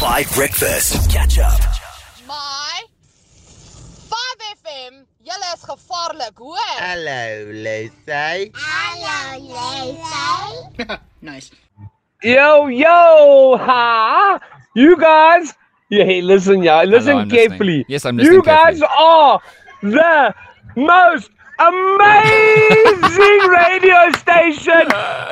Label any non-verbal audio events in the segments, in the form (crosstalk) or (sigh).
5 Breakfast. Catch up. My 5FM, julle is gevaarlik, hoor. Hallo, Lucy. (laughs) Nice. Yo, yo, ha! You guys, yeah, hey, listen, yeah, listen I'm listening. carefully. Yes, I'm listening You guys carefully. are the most amazing radio station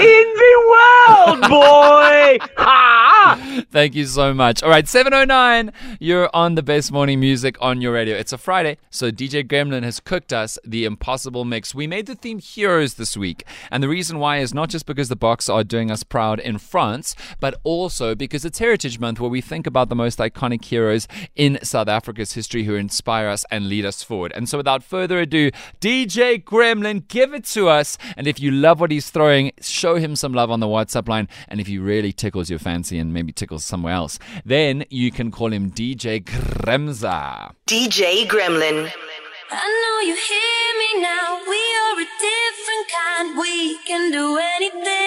in the world, boy! Ha! Thank you so much. All right, 709, you're on the best morning music on your radio. It's a Friday, so DJ Gremlin has cooked us the impossible mix. We made the theme Heroes this week, and the reason why is not just because the Boks are doing us proud in France, but also because it's Heritage Month where we think about the most iconic heroes in South Africa's history who inspire us and lead us forward. And so without further ado, DJ Gremlin, give it to us. And if you love what he's throwing, show him some love on the WhatsApp line. And if he really tickles your fancy and maybe tickles somewhere else, then you can call him DJ Gremza. DJ Gremlin. I know you hear me now. We are a different kind. We can do anything.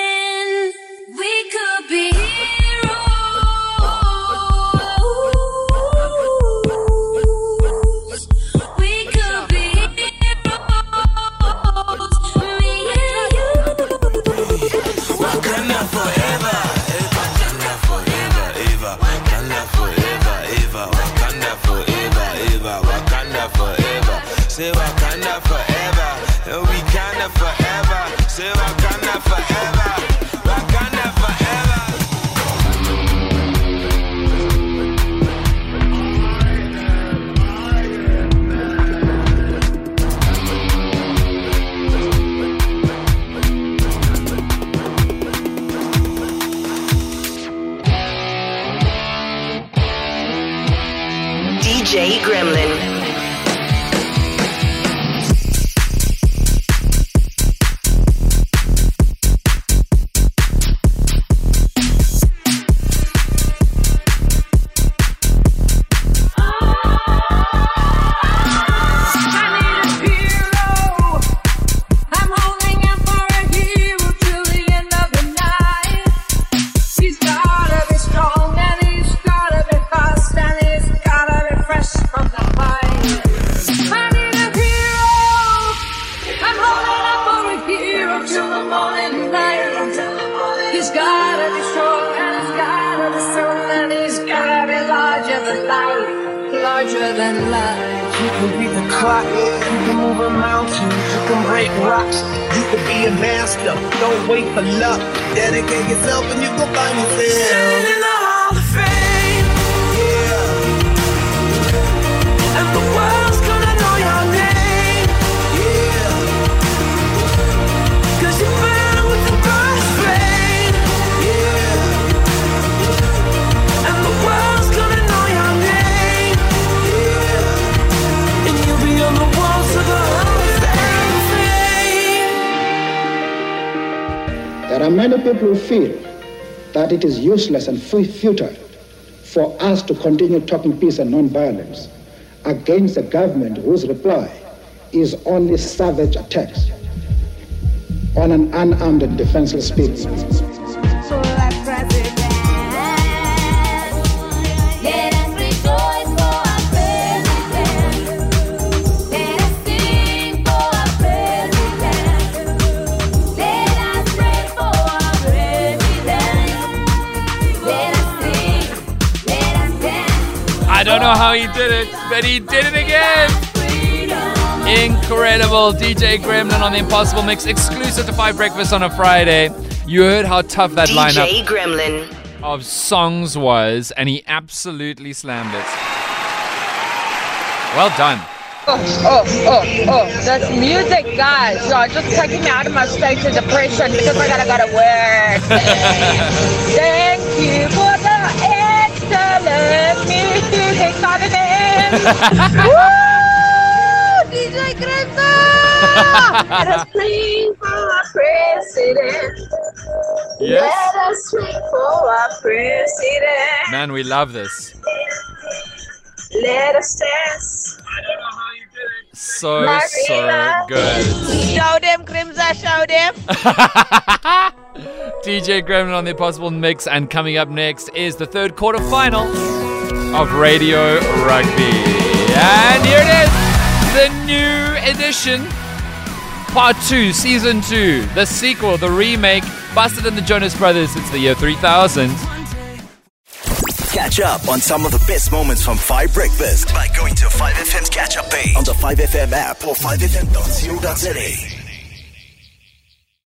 Forever. Wakanda forever, forever. DJ Gremlin. Gotta be strong and he's gotta be strong and he's gotta be larger than life, larger than life. You can beat the clock, you can move a mountain, you can break rocks, you can be a master. Don't wait for luck. Dedicate yourself and you can find yourself. There are many people who feel that it is useless and futile for us to continue talking peace and non-violence against a government whose reply is only savage attacks on an unarmed and defenseless people. Know how he did it, but he did it again. Incredible. DJ Gremlin on the Impossible Mix, exclusive to 5 Breakfast on a Friday. You heard how tough that lineup DJ Gremlin. of songs was, and he absolutely slammed it. Well done. Oh, oh, oh, oh, that's music, guys. So just taking me out of my state of depression because I gotta go to work. (laughs) Thank you for the excellent music, Saturday. (laughs) Woo! DJ Greta! Let us sing for our president. Yes. Let us sing for our president. Man, we love this. Let us dance. So, so good. Show them, Crimson, show them. (laughs) DJ Gremlin on the Impossible Mix, and coming up next is the third quarter final of Radio Rugby. And here it is, the new edition, part two, season two, the sequel, the remake, Busted and the Jonas Brothers. It's the year 3000. Catch up on some of the best moments from 5 Breakfast by going to 5FM's catch up page on the 5FM app or 5FM.co.za.